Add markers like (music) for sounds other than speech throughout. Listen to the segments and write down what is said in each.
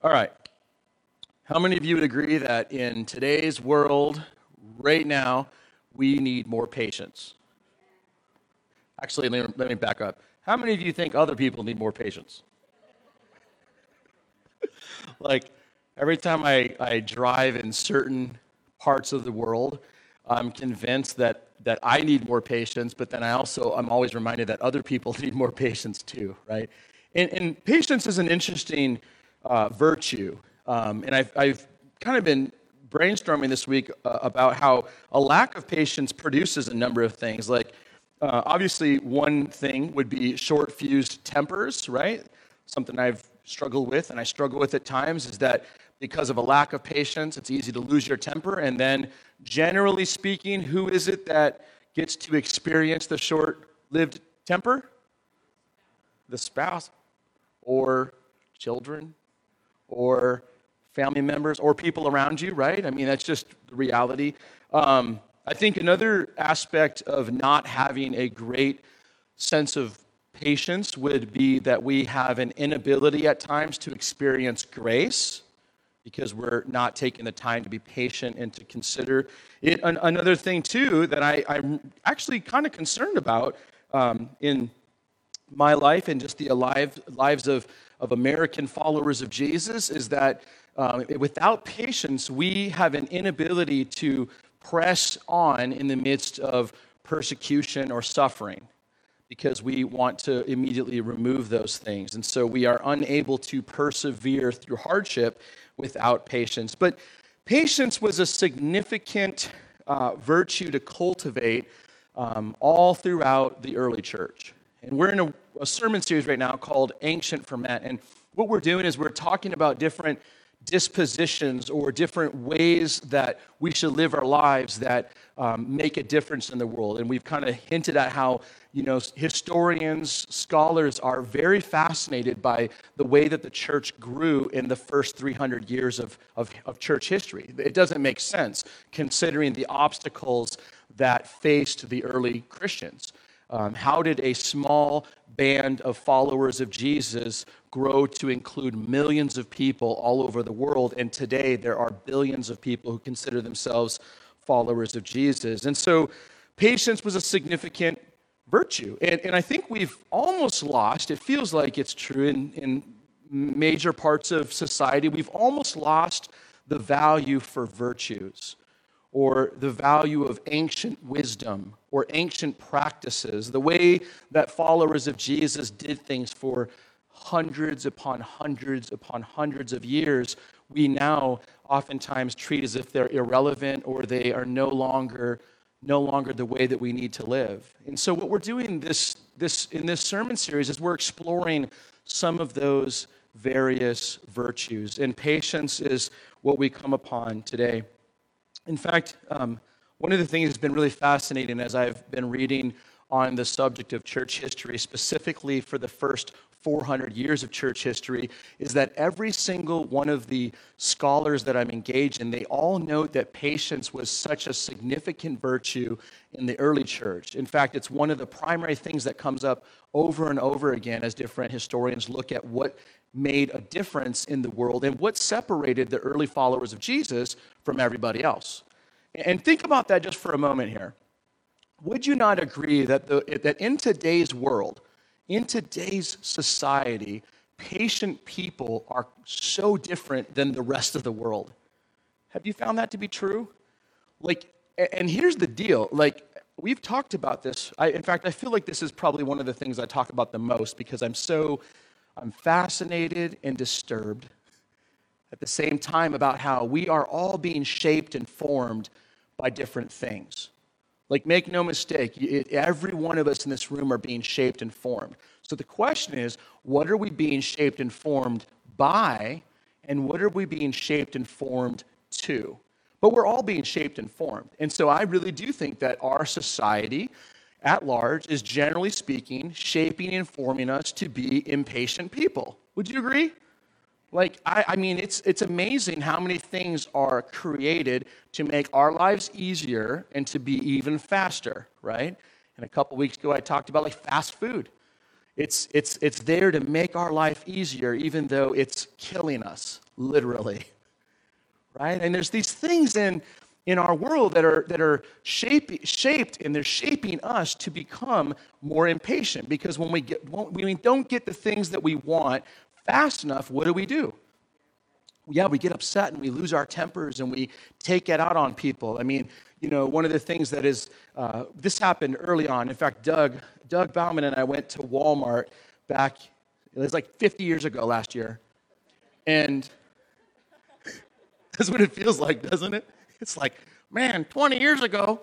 All right. How many of you would agree that in today's world, right now, we need more patience? Actually, let me, back up. How many of you think other people need more patience? (laughs) like, every time I, I drive in certain parts of the world, I'm convinced that, that I need more patience, but then I also, I'm always reminded that other people (laughs) need more patience too, right? And, and patience is an interesting uh, virtue. Um, and I've, I've kind of been brainstorming this week uh, about how a lack of patience produces a number of things. Like, uh, obviously, one thing would be short fused tempers, right? Something I've struggled with, and I struggle with at times, is that because of a lack of patience, it's easy to lose your temper. And then, generally speaking, who is it that gets to experience the short lived temper? The spouse, or children, or family members, or people around you, right? I mean, that's just the reality. Um, I think another aspect of not having a great sense of patience would be that we have an inability at times to experience grace because we're not taking the time to be patient and to consider it. An- another thing, too, that I, am actually kind of concerned about um, in my life and just the alive, lives of, of American followers of Jesus is that um, without patience, we have an inability to press on in the midst of persecution or suffering because we want to immediately remove those things. And so we are unable to persevere through hardship without patience. But patience was a significant uh, virtue to cultivate um, all throughout the early church. And we're in a, a sermon series right now called Ancient Ferment. And what we're doing is we're talking about different dispositions or different ways that we should live our lives that um, make a difference in the world. And we've kind of hinted at how, you know, historians, scholars are very fascinated by the way that the church grew in the first 300 years of, of, of church history. It doesn't make sense considering the obstacles that faced the early Christians. Um, how did a small band of followers of Jesus grow to include millions of people all over the world? And today there are billions of people who consider themselves followers of Jesus. And so patience was a significant virtue. And, and I think we've almost lost, it feels like it's true in, in major parts of society, we've almost lost the value for virtues or the value of ancient wisdom or ancient practices, the way that followers of Jesus did things for hundreds upon hundreds upon hundreds of years, we now oftentimes treat as if they're irrelevant or they are no longer no longer the way that we need to live. And so what we're doing this, this in this sermon series is we're exploring some of those various virtues. And patience is what we come upon today. In fact, um, one of the things that's been really fascinating as I've been reading on the subject of church history, specifically for the first 400 years of church history, is that every single one of the scholars that I'm engaged in, they all note that patience was such a significant virtue in the early church. In fact, it's one of the primary things that comes up over and over again as different historians look at what made a difference in the world and what separated the early followers of Jesus from everybody else. And think about that just for a moment here. Would you not agree that, the, that in today's world, in today's society, patient people are so different than the rest of the world? Have you found that to be true? Like, and here's the deal like, we've talked about this. I, in fact, I feel like this is probably one of the things I talk about the most because I'm so I'm fascinated and disturbed at the same time about how we are all being shaped and formed by different things. Like, make no mistake, every one of us in this room are being shaped and formed. So the question is, what are we being shaped and formed by, and what are we being shaped and formed to? But we're all being shaped and formed. And so I really do think that our society, at large is generally speaking shaping and forming us to be impatient people. Would you agree? Like, I, I, mean, it's, it's amazing how many things are created to make our lives easier and to be even faster, right? And a couple weeks ago, I talked about like fast food. It's, it's, it's there to make our life easier, even though it's killing us, literally. (laughs) Right? And there's these things in, in our world that are, that are shape, shaped and they're shaping us to become more impatient because when we, get, when we don't get the things that we want fast enough, what do we do? Yeah, we get upset and we lose our tempers and we take it out on people. I mean, you know, one of the things that is, uh, this happened early on. In fact, Doug, Doug Bauman and I went to Walmart back, it was like 50 years ago last year. And (laughs) that's what it feels like, doesn't it? It's like, man, 20 years ago.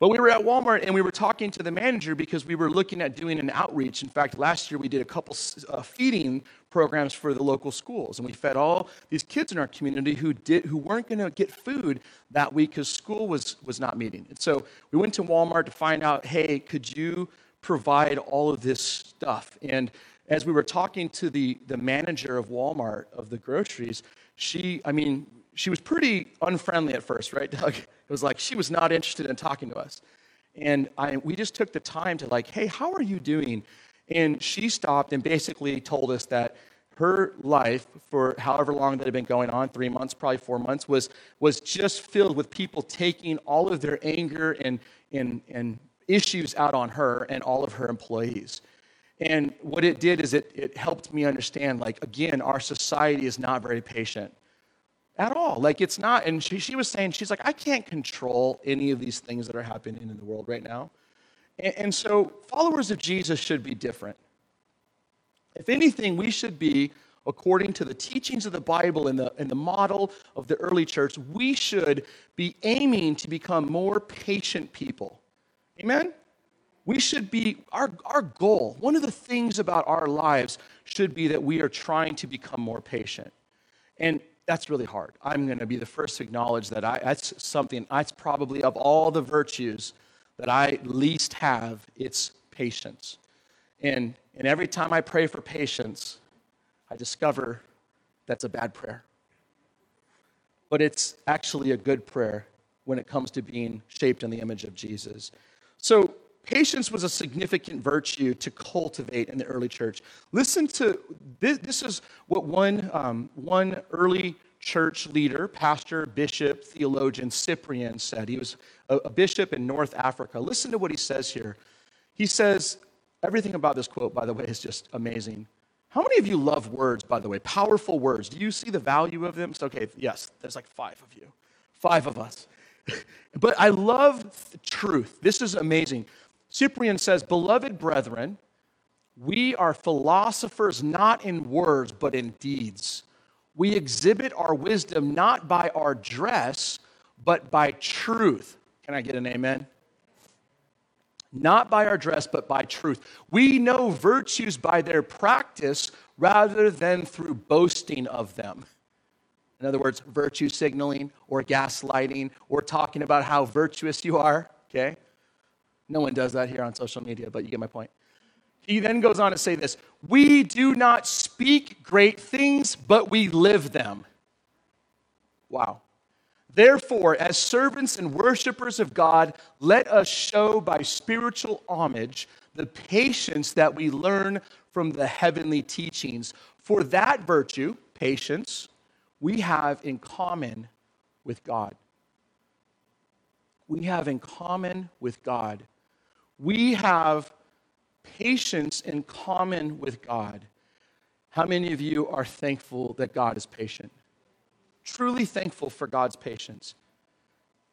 But we were at Walmart and we were talking to the manager because we were looking at doing an outreach. In fact, last year we did a couple uh, feeding programs for the local schools, and we fed all these kids in our community who did who weren't going to get food that week because school was was not meeting. And so we went to Walmart to find out, hey, could you provide all of this stuff? And as we were talking to the the manager of Walmart of the groceries, she, I mean, she was pretty unfriendly at first, right, Doug? It was like she was not interested in talking to us. And I, we just took the time to, like, hey, how are you doing? And she stopped and basically told us that her life, for however long that had been going on three months, probably four months was, was just filled with people taking all of their anger and, and, and issues out on her and all of her employees. And what it did is it, it helped me understand, like, again, our society is not very patient at all. Like it's not, and she, she was saying, she's like, I can't control any of these things that are happening in the world right now. And, and so followers of Jesus should be different. If anything, we should be, according to the teachings of the Bible and the, and the model of the early church, we should be aiming to become more patient people. Amen? We should be, our, our goal, one of the things about our lives should be that we are trying to become more patient. And that's really hard. I'm going to be the first to acknowledge that I, that's something, that's probably of all the virtues that I least have, it's patience. And, and every time I pray for patience, I discover that's a bad prayer. But it's actually a good prayer when it comes to being shaped in the image of Jesus. So, patience was a significant virtue to cultivate in the early church. Listen to this, this is what one, um, one early church leader, pastor, bishop, theologian, Cyprian said. He was a, a bishop in North Africa. Listen to what he says here. He says, everything about this quote, by the way, is just amazing. How many of you love words, by the way? Powerful words. Do you see the value of them? Okay, yes, there's like five of you, five of us. (laughs) but I love truth. This is amazing. Cyprian says, Beloved brethren, we are philosophers not in words, but in deeds. We exhibit our wisdom not by our dress, but by truth. Can I get an amen? Not by our dress, but by truth. We know virtues by their practice rather than through boasting of them. In other words, virtue signaling or gaslighting or talking about how virtuous you are, okay? No one does that here on social media, but you get my point. He then goes on to say this We do not speak great things, but we live them. Wow. Therefore, as servants and worshipers of God, let us show by spiritual homage the patience that we learn from the heavenly teachings. For that virtue, patience, we have in common with God. We have in common with God. We have patience in common with God. How many of you are thankful that God is patient? Truly thankful for God's patience.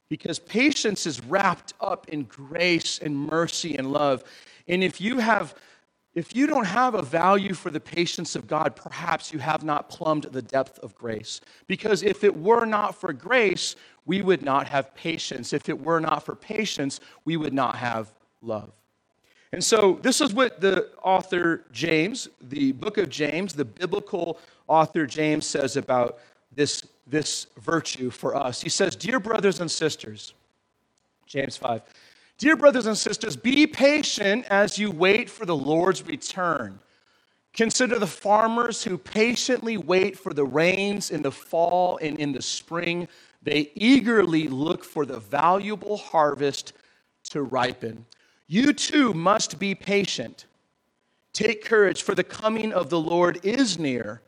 Because patience is wrapped up in grace and mercy and love. And if you have if you don't have a value for the patience of God, perhaps you have not plumbed the depth of grace. Because if it were not for grace, we would not have patience. If it were not for patience, we would not have love. And so, this is what the author James, the book of James, the biblical author James says about this, this virtue for us. He says, Dear brothers and sisters, James 5, Dear brothers and sisters, be patient as you wait for the Lord's return. Consider the farmers who patiently wait for the rains in the fall and in the spring. They eagerly look for the valuable harvest to ripen. You too must be patient. Take courage, for the coming of the Lord is near.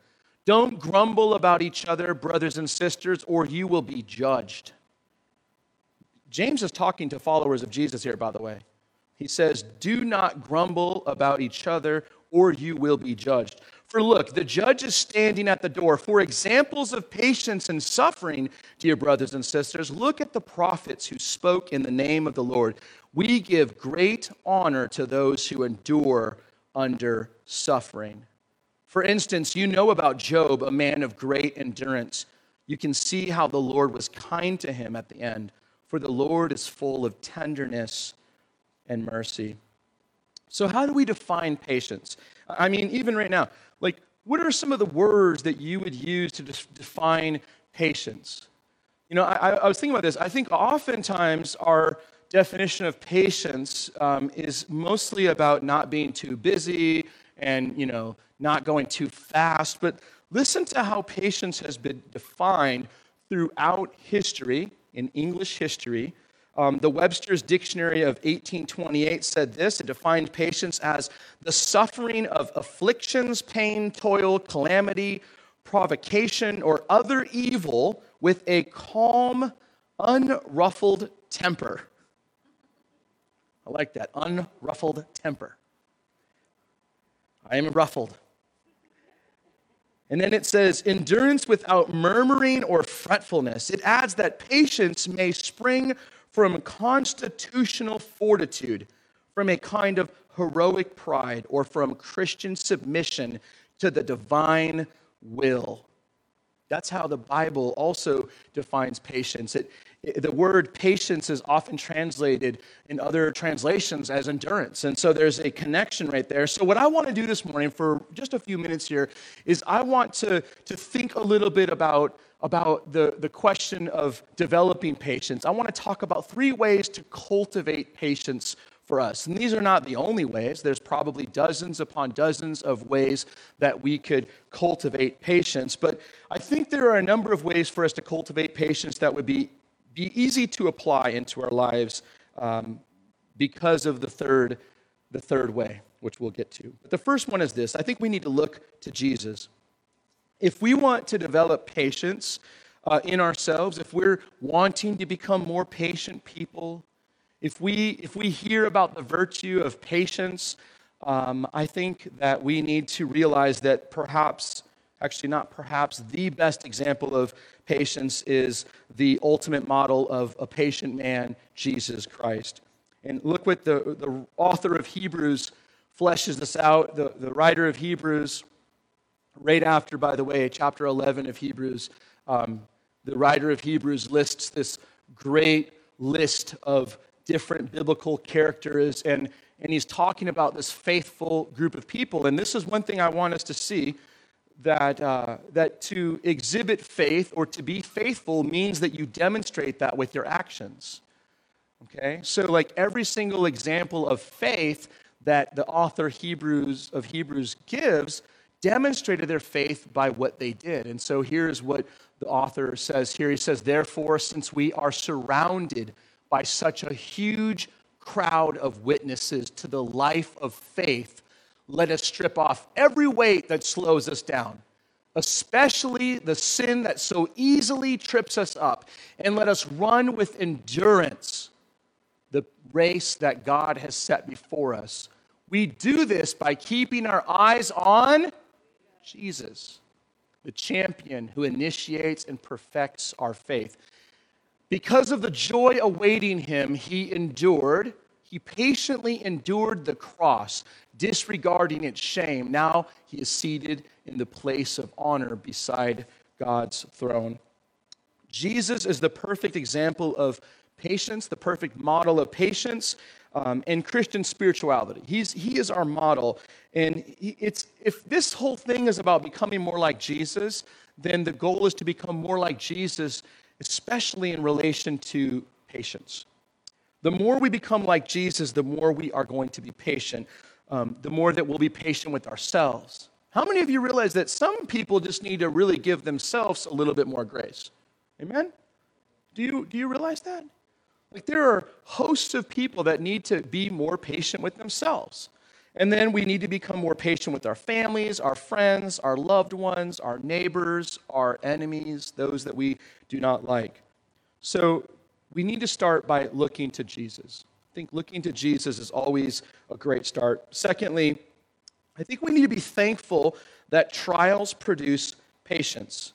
Don't grumble about each other, brothers and sisters, or you will be judged. James is talking to followers of Jesus here, by the way. He says, Do not grumble about each other, or you will be judged. For look, the judge is standing at the door. For examples of patience and suffering, dear brothers and sisters, look at the prophets who spoke in the name of the Lord. We give great honor to those who endure under suffering. For instance, you know about Job, a man of great endurance. You can see how the Lord was kind to him at the end, for the Lord is full of tenderness and mercy. So, how do we define patience? I mean, even right now, like, what are some of the words that you would use to define patience? You know, I, I was thinking about this. I think oftentimes our definition of patience um, is mostly about not being too busy and, you know, not going too fast. But listen to how patience has been defined throughout history, in English history. Um, the Webster's Dictionary of 1828 said this it defined patience as the suffering of afflictions, pain, toil, calamity, provocation, or other evil with a calm, unruffled temper. I like that. Unruffled temper. I am ruffled. And then it says, endurance without murmuring or fretfulness. It adds that patience may spring from constitutional fortitude, from a kind of heroic pride, or from Christian submission to the divine will. That's how the Bible also defines patience. It, the word patience is often translated in other translations as endurance. And so there's a connection right there. So, what I want to do this morning for just a few minutes here is I want to, to think a little bit about, about the, the question of developing patience. I want to talk about three ways to cultivate patience for us. And these are not the only ways. There's probably dozens upon dozens of ways that we could cultivate patience. But I think there are a number of ways for us to cultivate patience that would be be easy to apply into our lives um, because of the third, the third way, which we'll get to. But the first one is this I think we need to look to Jesus. If we want to develop patience uh, in ourselves, if we're wanting to become more patient people, if we, if we hear about the virtue of patience, um, I think that we need to realize that perhaps, actually, not perhaps, the best example of patience is the ultimate model of a patient man, Jesus Christ. And look what the, the author of Hebrews fleshes this out. The, the writer of Hebrews, right after, by the way, chapter 11 of Hebrews, um, the writer of Hebrews lists this great list of different biblical characters, and, and he's talking about this faithful group of people. And this is one thing I want us to see that, uh, that to exhibit faith or to be faithful means that you demonstrate that with your actions. Okay? So, like every single example of faith that the author Hebrews of Hebrews gives demonstrated their faith by what they did. And so here's what the author says here. He says, Therefore, since we are surrounded by such a huge crowd of witnesses to the life of faith, let us strip off every weight that slows us down, especially the sin that so easily trips us up, and let us run with endurance the race that God has set before us. We do this by keeping our eyes on Jesus, the champion who initiates and perfects our faith. Because of the joy awaiting him, he endured he patiently endured the cross, disregarding its shame. Now he is seated in the place of honor beside God's throne. Jesus is the perfect example of patience, the perfect model of patience um, Christian spirituality. He's, he is our model. And it's, if this whole thing is about becoming more like Jesus, then the goal is to become more like Jesus, especially in relation to patience. The more we become like Jesus, the more we are going to be patient, um, the more that we'll be patient with ourselves. How many of you realize that some people just need to really give themselves a little bit more grace? Amen? Do you, do you realize that? Like there are hosts of people that need to be more patient with themselves. And then we need to become more patient with our families, our friends, our loved ones, our neighbors, our enemies, those that we do not like. So we need to start by looking to Jesus. I think looking to Jesus is always a great start. Secondly, I think we need to be thankful that trials produce patience.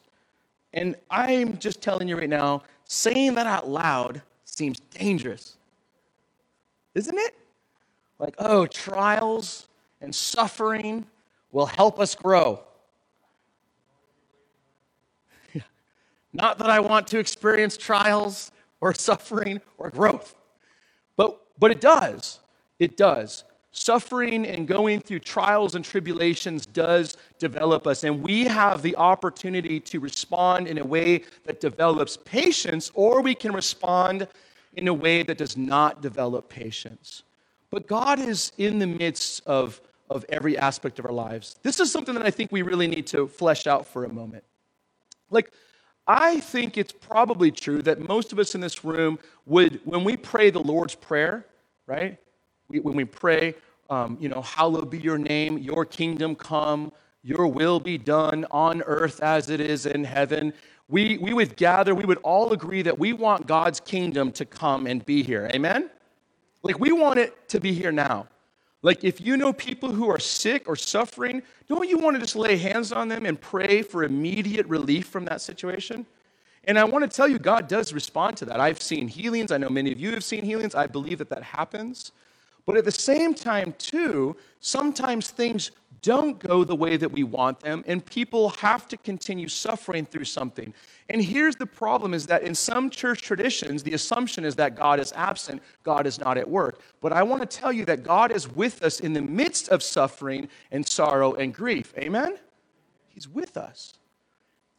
And I'm just telling you right now, saying that out loud seems dangerous. Isn't it? Like, oh, trials and suffering will help us grow. (laughs) Not that I want to experience trials or suffering or growth, but, but it does. It does. Suffering and going through trials and tribulations does develop us, and we have the opportunity to respond in a way that develops patience, or we can respond in a way that does not develop patience. But God is in the midst of, of every aspect of our lives. This is something that I think we really need to flesh out for a moment. Like, I think it's probably true that most of us in this room would, when we pray the Lord's Prayer, right? We, when we pray, um, you know, hallowed be your name, your kingdom come, your will be done on earth as it is in heaven. We, we would gather, we would all agree that we want God's kingdom to come and be here. Amen? Like, we want it to be here now. Like, if you know people who are sick or suffering, don't you want to just lay hands on them and pray for immediate relief from that situation? And I want to tell you, God does respond to that. I've seen healings. I know many of you have seen healings. I believe that that happens. But at the same time, too, sometimes things don't go the way that we want them, and people have to continue suffering through something. And here's the problem is that in some church traditions, the assumption is that God is absent, God is not at work. But I want to tell you that God is with us in the midst of suffering and sorrow and grief. Amen? He's with us.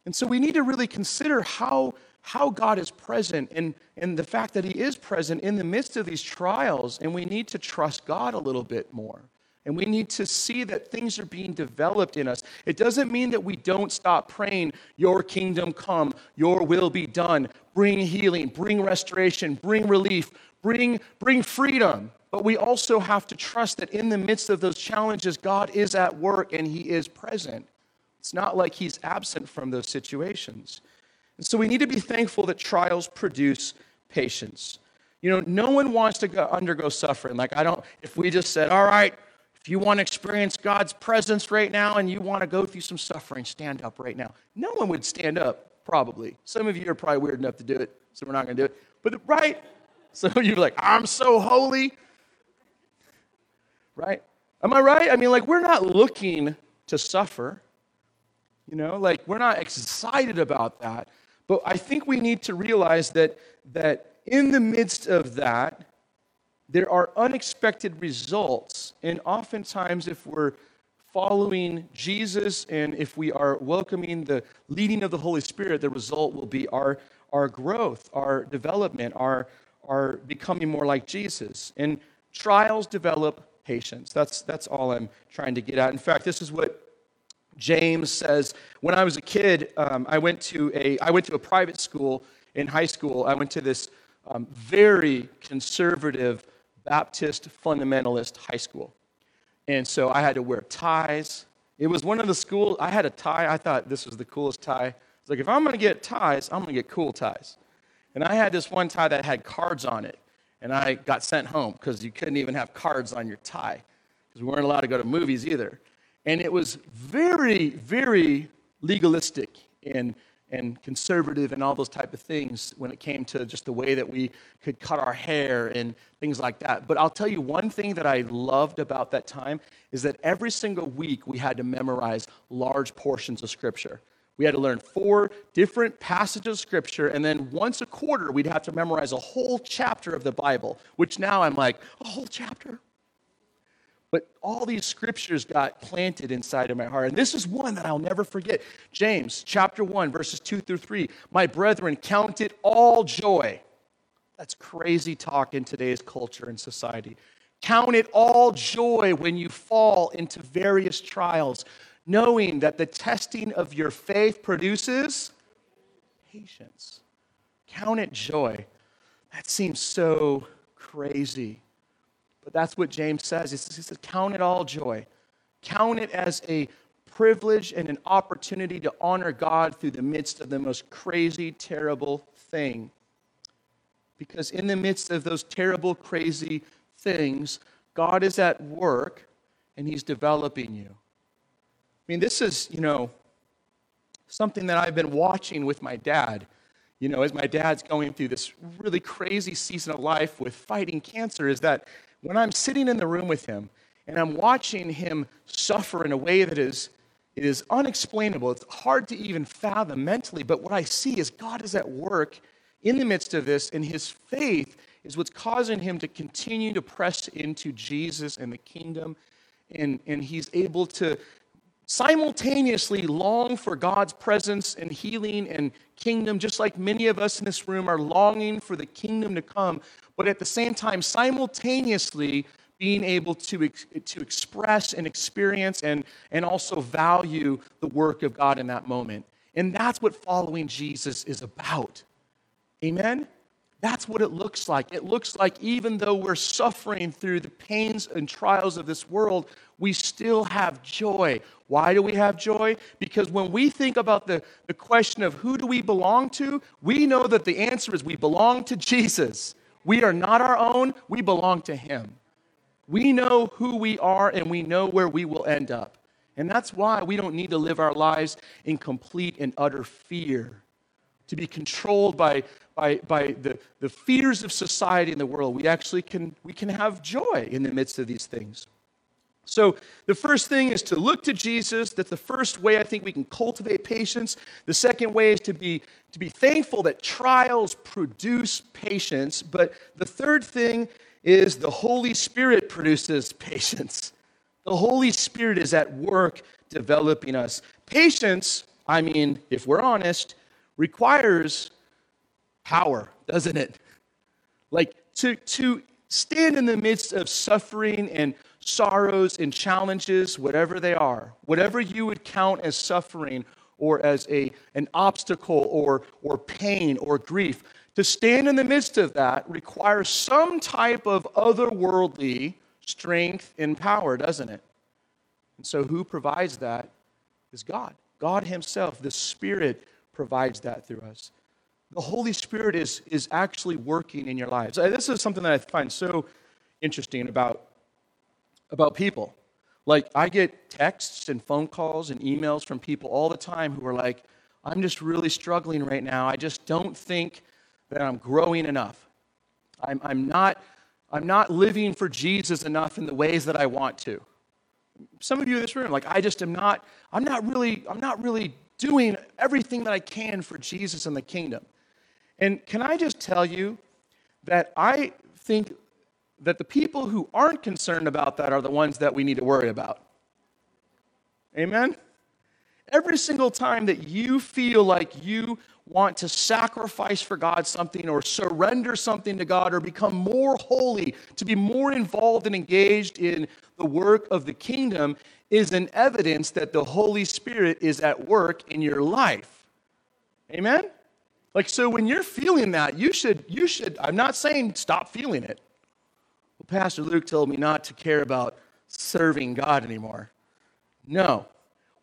And so we need to really consider how, how God is present and, and the fact that He is present in the midst of these trials, and we need to trust God a little bit more. And we need to see that things are being developed in us. It doesn't mean that we don't stop praying, Your kingdom come, Your will be done, bring healing, bring restoration, bring relief, bring, bring freedom. But we also have to trust that in the midst of those challenges, God is at work and He is present. It's not like He's absent from those situations. And so we need to be thankful that trials produce patience. You know, no one wants to go, undergo suffering. Like, I don't, if we just said, all right, if you want to experience God's presence right now and you want to go through some suffering, stand up right now. No one would stand up, probably. Some of you are probably weird enough to do it, so we're not going to do it. But, right? (laughs) Some of you are like, I'm so holy. Right? Am I right? I mean, like, we're not looking to suffer. You know, like, we're not excited about that. But I think we need to realize that, that in the midst of that, there are unexpected results. And oftentimes, if we're following Jesus and if we are welcoming the leading of the Holy Spirit, the result will be our, our growth, our development, our, our becoming more like Jesus. And trials develop patience. That's, that's all I'm trying to get at. In fact, this is what James says. When I was a kid, um, I, went to a, I went to a private school in high school. I went to this um, very conservative Baptist fundamentalist high school. And so I had to wear ties. It was one of the schools, I had a tie. I thought this was the coolest tie. It's like, if I'm going to get ties, I'm going to get cool ties. And I had this one tie that had cards on it. And I got sent home because you couldn't even have cards on your tie because we weren't allowed to go to movies either. And it was very, very legalistic and and conservative and all those type of things when it came to just the way that we could cut our hair and things like that. But I'll tell you one thing that I loved about that time is that every single week we had to memorize large portions of scripture. We had to learn four different passages of scripture, and then once a quarter we'd have to memorize a whole chapter of the Bible, which now I'm like, a whole chapter? But all these scriptures got planted inside of my heart. And this is one that I'll never forget. James chapter 1, verses 2 through 3. My brethren, count it all joy. That's crazy talk in today's culture and society. Count it all joy when you fall into various trials, knowing that the testing of your faith produces patience. Count it joy. That seems so crazy. But that's what James says. He says, Count it all joy. Count it as a privilege and an opportunity to honor God through the midst of the most crazy, terrible thing. Because in the midst of those terrible, crazy things, God is at work and He's developing you. I mean, this is, you know, something that I've been watching with my dad. You know, as my dad's going through this really crazy season of life with fighting cancer, is that when I'm sitting in the room with him and I'm watching him suffer in a way that is, it is unexplainable, it's hard to even fathom mentally, but what I see is God is at work in the midst of this, and his faith is what's causing him to continue to press into Jesus and the kingdom. And, and he's able to simultaneously long for God's presence and healing and kingdom, just like many of us in this room are longing for the kingdom to come, but at the same time, simultaneously being able to, to express and experience and, and also value the work of God in that moment. And that's what following Jesus is about. Amen? That's what it looks like. It looks like even though we're suffering through the pains and trials of this world, we still have joy. Why do we have joy? Because when we think about the, the question of who do we belong to, we know that the answer is we belong to Jesus. We are not our own, we belong to Him. We know who we are and we know where we will end up. And that's why we don't need to live our lives in complete and utter fear, to be controlled by, by, by the, the fears of society and the world. We actually can, we can have joy in the midst of these things. So, the first thing is to look to Jesus. That's the first way I think we can cultivate patience. The second way is to be, to be thankful that trials produce patience. But the third thing is the Holy Spirit produces (laughs) patience. The Holy Spirit is at work developing us. Patience, I mean, if we're honest, requires power, doesn't it? Like to, to stand in the midst of suffering and sorrows and challenges, whatever they are, whatever you would count as suffering or as a, an obstacle or, or pain or grief, to stand in the midst of that requires some type of otherworldly strength and power, doesn't it? And so, who provides that is God. God Himself, the Spirit, provides that through us. The Holy Spirit is, is actually working in your lives. This is something that I find so interesting about about people. Like, I get texts and phone calls and emails from people all the time who are like, I'm just really struggling right now. I just don't think that I'm growing enough. I'm, I'm, not, I'm not living for Jesus enough in the ways that I want to. Some of you in this room, like, I just am not, I'm not really, I'm not really doing everything that I can for Jesus and the kingdom. And can I just tell you that I think that the people who aren't concerned about that are the ones that we need to worry about. Amen? Every single time that you feel like you want to sacrifice for God something or surrender something to God or become more holy, to be more involved and engaged in the work of the kingdom, is an evidence that the Holy Spirit is at work in your life. Amen? Like so when you're feeling that, you should you should I'm not saying stop feeling it. Well, Pastor Luke told me not to care about serving God anymore. No.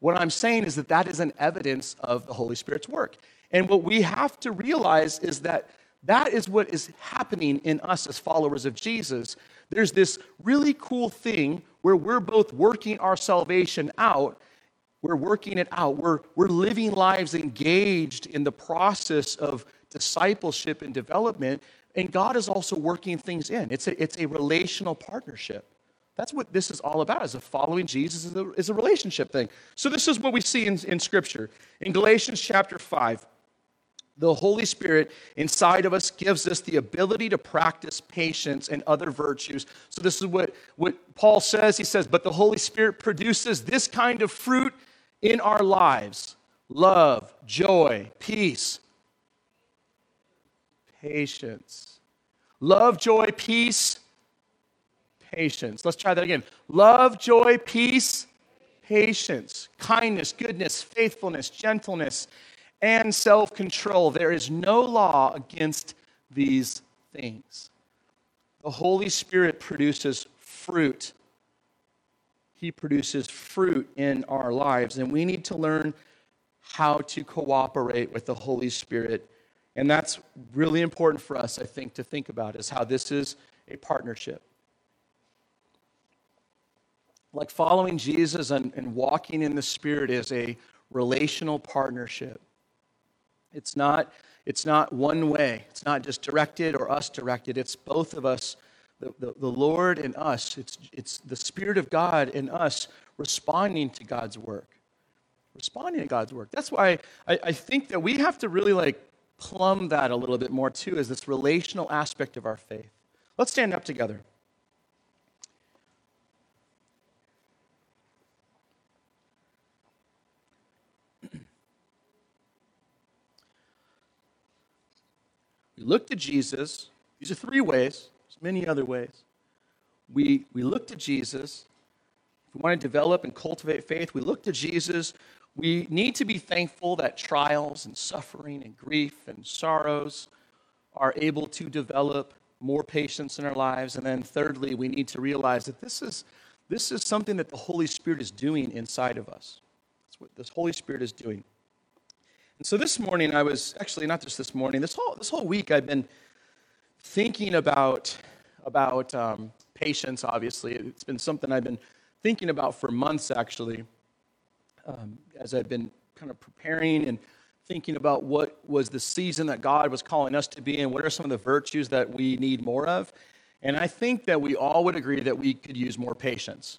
What I'm saying is that that is an evidence of the Holy Spirit's work. And what we have to realize is that that is what is happening in us as followers of Jesus. There's this really cool thing where we're both working our salvation out. We're working it out. We're, we're living lives engaged in the process of discipleship and development. And God is also working things in. It's a, it's a relational partnership. That's what this is all about, is a following Jesus is a, is a relationship thing. So this is what we see in, in Scripture. In Galatians chapter 5, the Holy Spirit inside of us gives us the ability to practice patience and other virtues. So, this is what, what Paul says. He says, But the Holy Spirit produces this kind of fruit in our lives love, joy, peace, patience. Love, joy, peace, patience. Let's try that again. Love, joy, peace, patience, kindness, goodness, faithfulness, gentleness, and self control. There is no law against these things. the Holy Spirit produces fruit. He produces fruit in our lives, and we need to learn how to cooperate with the Holy Spirit. And that's really important for us, I think, to think about is how this is a partnership. Like following Jesus and, and walking in the Spirit is a relational partnership. It's not, it's not one way, it's not just directed or us directed, it's both of us, the, the, the Lord and us. It's, it's the Spirit of God in us responding to God's work. Responding to God's work. That's why I, I think that we have to really like plumb that a little bit more too, as this relational aspect of our faith. Let's stand up together. We look to Jesus. These are three ways, there's many other ways. We, we look to Jesus. If we want to develop and cultivate faith, we look to Jesus. We need to be thankful that trials and suffering and grief and sorrows are able to develop more patience in our lives. And then, thirdly, we need to realize that this is, this is something that the Holy Spirit is doing inside of us. That's what this Holy Spirit is doing. And so this morning, I was actually not just this morning, this whole, this whole week, I've been thinking about, about um, patience, obviously. It's been something I've been thinking about for months, actually, um, as I've been kind of preparing and thinking about what was the season that God was calling us to be in, what are some of the virtues that we need more of. And I think that we all would agree that we could use more patience,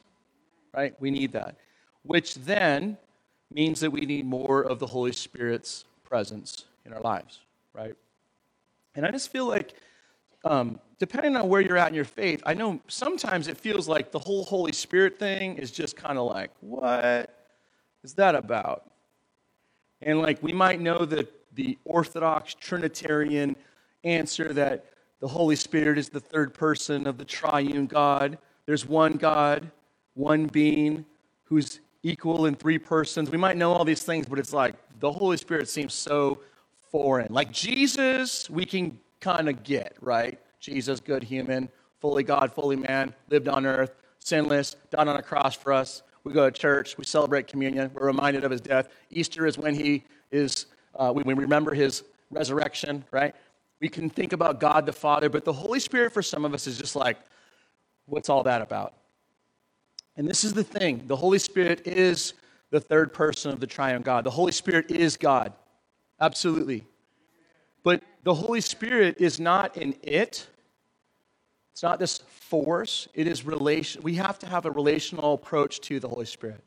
right? We need that. Which then means that we need more of the Holy Spirit's presence in our lives, right? And I just feel like, um, depending on where you're at in your faith, I know sometimes it feels like the whole Holy Spirit thing is just kind of like, what is that about? And like, we might know that the Orthodox Trinitarian answer that the Holy Spirit is the third person of the triune God. There's one God, one being who's equal in three persons. We might know all these things, but it's like the Holy Spirit seems so foreign. Like Jesus, we can kind of get, right? Jesus, good human, fully God, fully man, lived on earth, sinless, died on a cross for us. We go to church, we celebrate communion, we're reminded of his death. Easter is when he is, uh, we, we remember his resurrection, right? We can think about God the Father, but the Holy Spirit for some of us is just like, what's all that about? And this is the thing the Holy Spirit is the third person of the triune God. The Holy Spirit is God. Absolutely. But the Holy Spirit is not an it. It's not this force. It is relation. We have to have a relational approach to the Holy Spirit.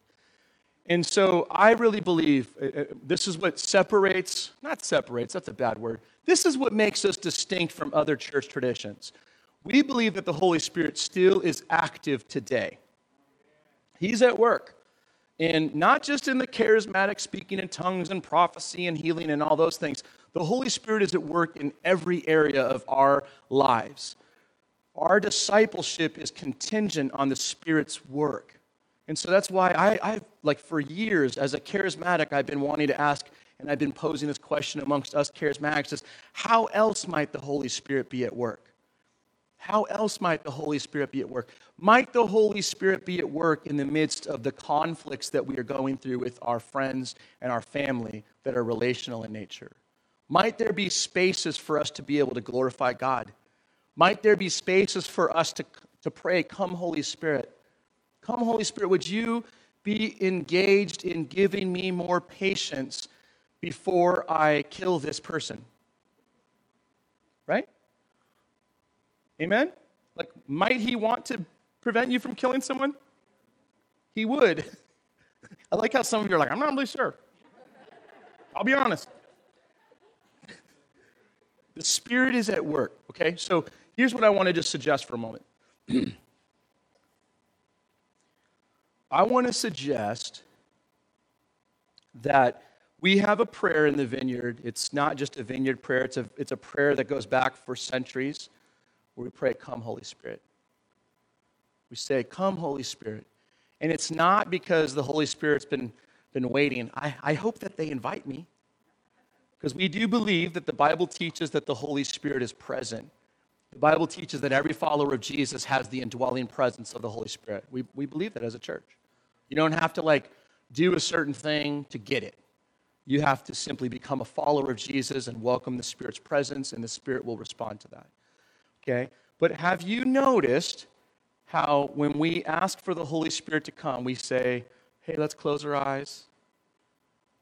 And so I really believe uh, uh, this is what separates, not separates, that's a bad word. This is what makes us distinct from other church traditions. We believe that the Holy Spirit still is active today. He's at work. And not just in the charismatic speaking in tongues and prophecy and healing and all those things. The Holy Spirit is at work in every area of our lives. Our discipleship is contingent on the Spirit's work. And so that's why I, I, like, for years as a charismatic, I've been wanting to ask, and I've been posing this question amongst us charismatics is how else might the Holy Spirit be at work? How else might the Holy Spirit be at work? Might the Holy Spirit be at work in the midst of the conflicts that we are going through with our friends and our family that are relational in nature? Might there be spaces for us to be able to glorify God? Might there be spaces for us to, to pray, Come, Holy Spirit? Come, Holy Spirit, would you be engaged in giving me more patience before I kill this person? Right? Amen? Like, might he want to prevent you from killing someone? He would. (laughs) I like how some of you are like, I'm not really sure. I'll be honest. The Spirit is at work, okay? So here's what I want to just suggest for a moment. (clears throat) I want to suggest that we have a prayer in the vineyard. It's not just a vineyard prayer, it's a, it's a prayer that goes back for centuries where we pray, Come, Holy Spirit. We say, Come, Holy Spirit. And it's not because the Holy Spirit's been, been waiting. I, I hope that they invite me. Because we do believe that the Bible teaches that the Holy Spirit is present The Bible teaches that every follower of Jesus has the indwelling presence of the Holy Spirit. We, we believe that as a church. You don't have to like do a certain thing to get it. You have to simply become a follower of Jesus and welcome the Spirit's presence, and the Spirit will respond to that. Okay? But have you noticed how when we ask for the Holy Spirit to come, we say, hey, let's close our eyes.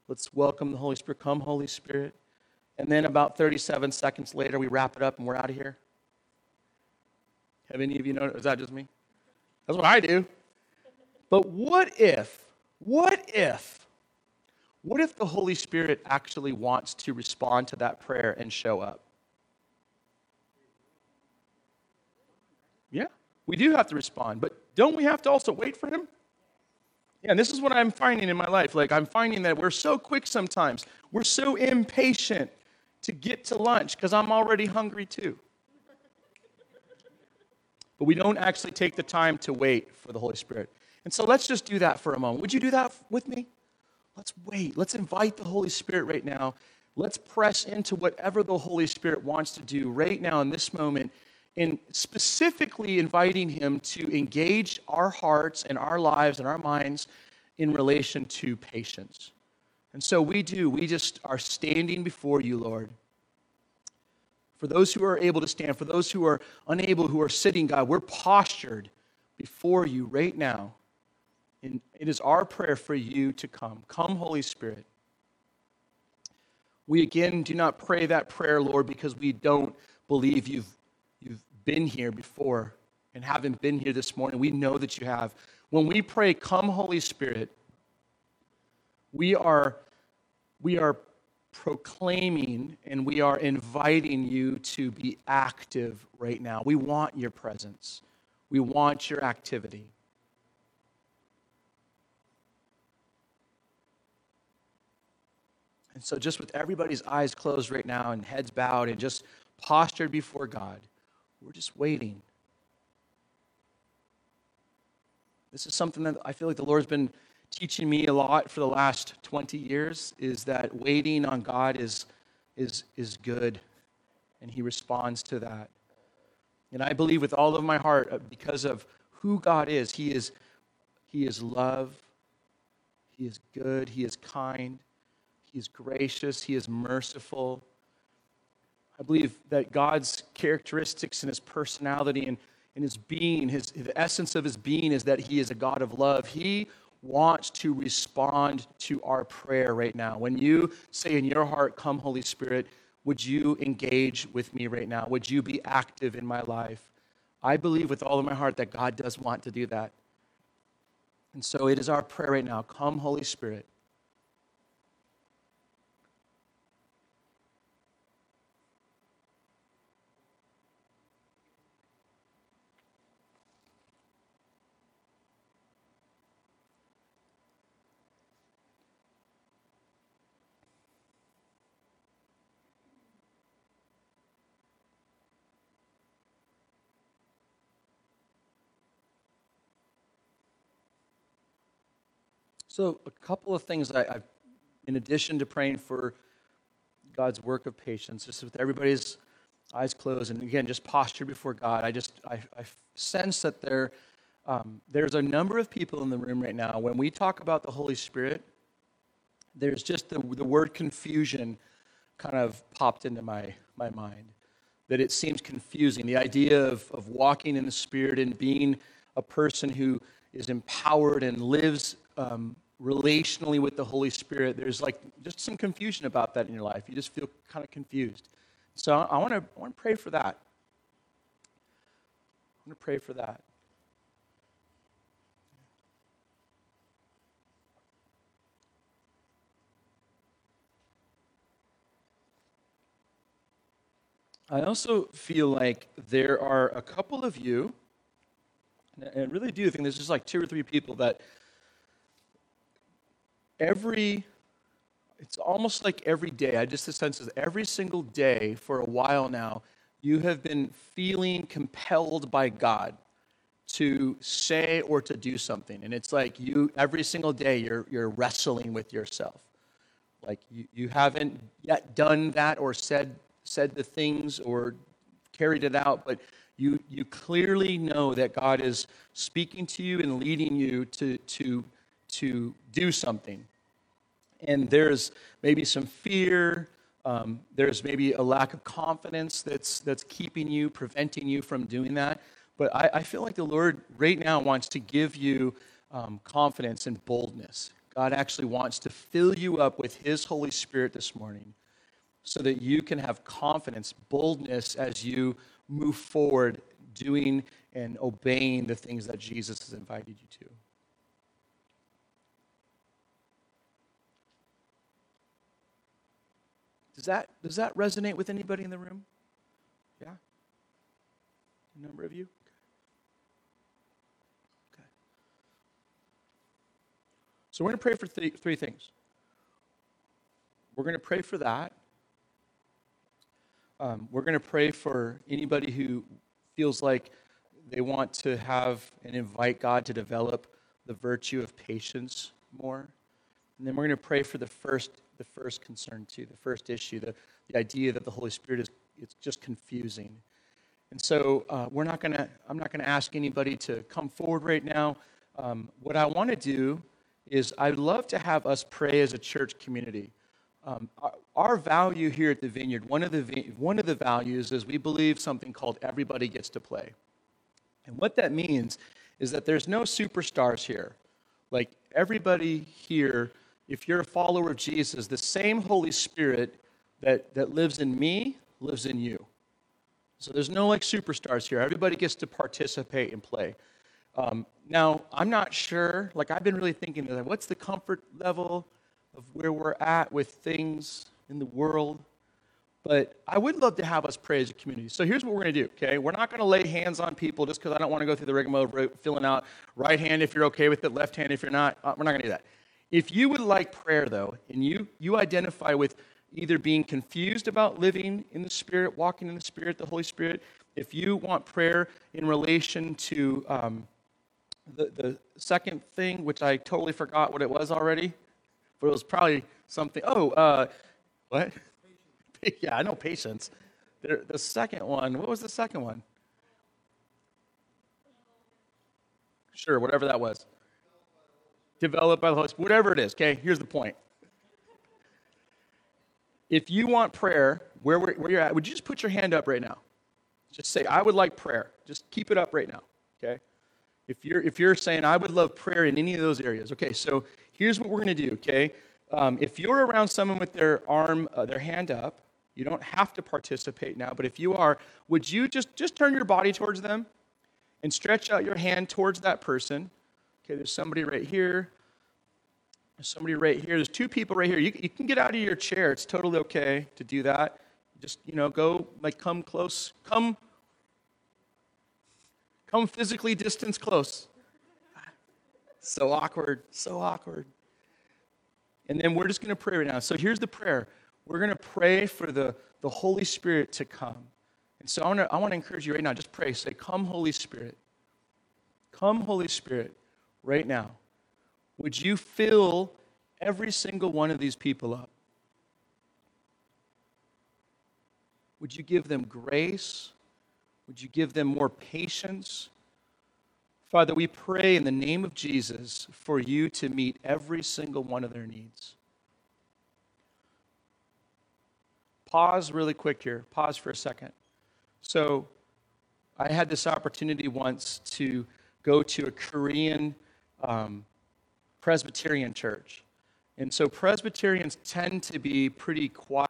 Let's welcome the Holy Spirit. Come, Holy Spirit. And then about 37 seconds later, we wrap it up and we're out of here. Have any of you noticed? Is that just me? That's what I do. But what if, what if, what if the Holy Spirit actually wants to respond to that prayer and show up? Yeah, we do have to respond, but don't we have to also wait for him? Yeah, and this is what I'm finding in my life. Like, I'm finding that we're so quick sometimes. We're so impatient to get to lunch because I'm already hungry too. But we don't actually take the time to wait for the Holy Spirit. And so let's just do that for a moment. Would you do that with me? Let's wait. Let's invite the Holy Spirit right now. Let's press into whatever the Holy Spirit wants to do right now in this moment, and specifically inviting Him to engage our hearts and our lives and our minds in relation to patience. And so we do. We just are standing before you, Lord. For those who are able to stand, for those who are unable, who are sitting, God, we're postured before you right now. And it is our prayer for you to come. Come, Holy Spirit. We again do not pray that prayer, Lord, because we don't believe you've, you've been here before and haven't been here this morning. We know that you have. When we pray, Come, Holy Spirit, we are, we are proclaiming and we are inviting you to be active right now. We want your presence, we want your activity. And so, just with everybody's eyes closed right now and heads bowed and just postured before God, we're just waiting. This is something that I feel like the Lord's been teaching me a lot for the last 20 years is that waiting on God is, is, is good, and He responds to that. And I believe with all of my heart, uh, because of who God is, He is, he is love, He is good, He is kind, He is gracious, He is merciful. I believe that God's characteristics and His personality and, and His being, his, the essence of His being is that He is a God of love. He wants to respond to our prayer right now. When you say in your heart, Come, Holy Spirit, would you engage with me right now? Would you be active in my life? I believe with all of my heart that God does want to do that. And so it is our prayer right now Come, Holy Spirit. So, a couple of things I, I, in addition to praying for God's work of patience, just with everybody's eyes closed, and again, just posture before God, I just I, I sense that there um, there's a number of people in the room right now. When we talk about the Holy Spirit, there's just the, the word confusion kind of popped into my, my mind. That it seems confusing. The idea of, of walking in the Spirit and being a person who is empowered and lives um, relationally with the Holy Spirit, there's like just some confusion about that in your life. You just feel kind of confused. So I want to I want to pray for that. I want to pray for that. I also feel like there are a couple of you, and I really do think there's just like two or three people that every it's almost like every day i just the sense is every single day for a while now you have been feeling compelled by god to say or to do something and it's like you every single day you're you're wrestling with yourself like you, you haven't yet done that or said said the things or carried it out, but you, you clearly know that God is speaking to you and leading you to, to, to do something. And there's maybe some fear, um, there's maybe a lack of confidence that's, that's keeping you, preventing you from doing that. But I, I feel like the Lord right now wants to give you um, confidence and boldness. God actually wants to fill you up with His Holy Spirit this morning so that you can have confidence, boldness as you move forward doing and obeying the things that Jesus has invited you to. Does that, does that resonate with anybody in the room? Yeah? A number of you? Okay. So we're going to pray for three, three things. We're going to pray for that. Um, we're going to pray for anybody who feels like they want to have and invite God to develop the virtue of patience more. And then we're going to pray for the first, the first concern too, the first issue, the, the idea that the Holy Spirit is it's just confusing. And so uh, we're not going to, I'm not going to ask anybody to come forward right now. Um, what I want to do is I'd love to have us pray as a church community. Um, our, our, value here at the Vineyard, one of the, one of the values is we believe something called everybody gets to play. And what that means is that there's no superstars here. Like everybody here, if you're a follower of Jesus, the same Holy Spirit that, that lives in me lives in you. So there's no like superstars here. Everybody gets to participate and play. Um, now, I'm not sure, like I've been really thinking, what's the comfort level? of where we're at with things in the world. But I would love to have us pray as a community. So here's what we're going to do, okay? We're not going to lay hands on people just because I don't want to go through the rigmarole of filling out right hand if you're okay with it, left hand if you're not. Uh, we're not going to do that. If you would like prayer, though, and you, you identify with either being confused about living in the Spirit, walking in the Spirit, the Holy Spirit, if you want prayer in relation to um, the, the second thing, which I totally forgot what it was already, but it was probably something. Oh, uh, what? (laughs) yeah, I know patience. The, the second one, what was the second one? Sure, whatever that was. Developed by the Holy Spirit, whatever it is. Okay, here's the point. If you want prayer, where, where you're at, would you just put your hand up right now? Just say, I would like prayer. Just keep it up right now. Okay? If you're, if you're saying, I would love prayer in any of those areas, okay, so here's what we're going to do, okay? Um, if you're around someone with their arm, uh, their hand up, you don't have to participate now, but if you are, would you just, just turn your body towards them and stretch out your hand towards that person? Okay, there's somebody right here. There's somebody right here. There's two people right here. You, you can get out of your chair. It's totally okay to do that. Just, you know, go, like, come close. Come, come physically distance close. So awkward, so awkward. And then we're just going to pray right now. So here's the prayer we're going to pray for the, the Holy Spirit to come. And so I want to I want to encourage you right now. Just pray. Say, Come, Holy Spirit. Come, Holy Spirit, right now. Would you fill every single one of these people up? Would you give them grace? Would you give them more patience? Father, we pray in the name of Jesus for you to meet every single one of their needs. Pause really quick here. Pause for a second. So, I had this opportunity once to go to a Korean um, Presbyterian church. And so, Presbyterians tend to be pretty quiet.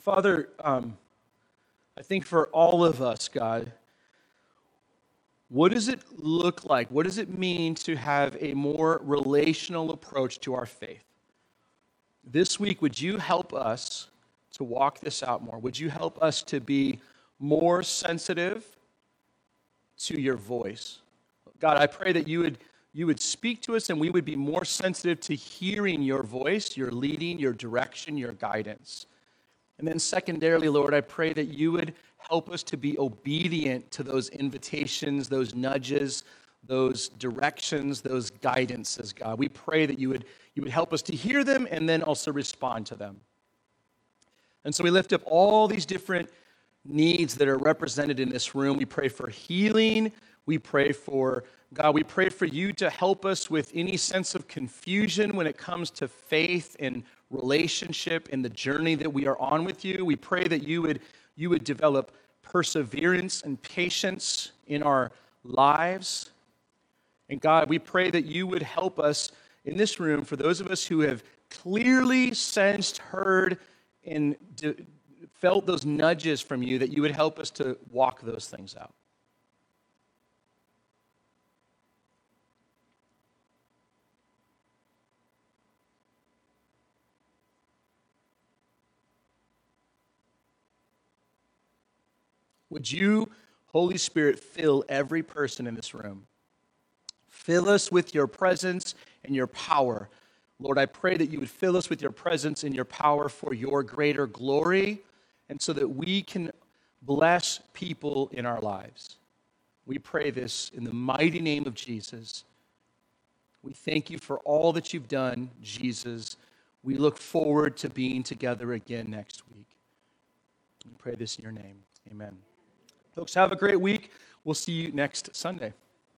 And Father, um, I think for all of us, God, what does it look like? What does it mean to have a more relational approach to our faith? This week, would you help us to walk this out more? Would you help us to be more sensitive to your voice? God, I pray that you would you would speak to us and we would be more sensitive to hearing your voice, your leading, your direction, your guidance. And then, secondarily, Lord, I pray that you would help us to be obedient to those invitations, those nudges, those directions, those guidances, God. We pray that you would, you would help us to hear them and then also respond to them. And so we lift up all these different needs that are represented in this room. We pray for healing. We pray for, God, we pray for you to help us with any sense of confusion when it comes to faith and relationship and the journey that we are on with you. We pray that you would, you would develop perseverance and patience in our lives. And God, we pray that you would help us in this room, for those of us who have clearly sensed, heard, and felt those nudges from you, that you would help us to walk those things out. Would you, Holy Spirit, fill every person in this room? Fill us with your presence and your power. Lord, I pray that you would fill us with your presence and your power for your greater glory, and so that we can bless people in our lives. We pray this in the mighty name of Jesus. We thank you for all that you've done, Jesus. We look forward to being together again next week. We pray this in your name. Amen. Folks, have a great week. We'll see you next Sunday.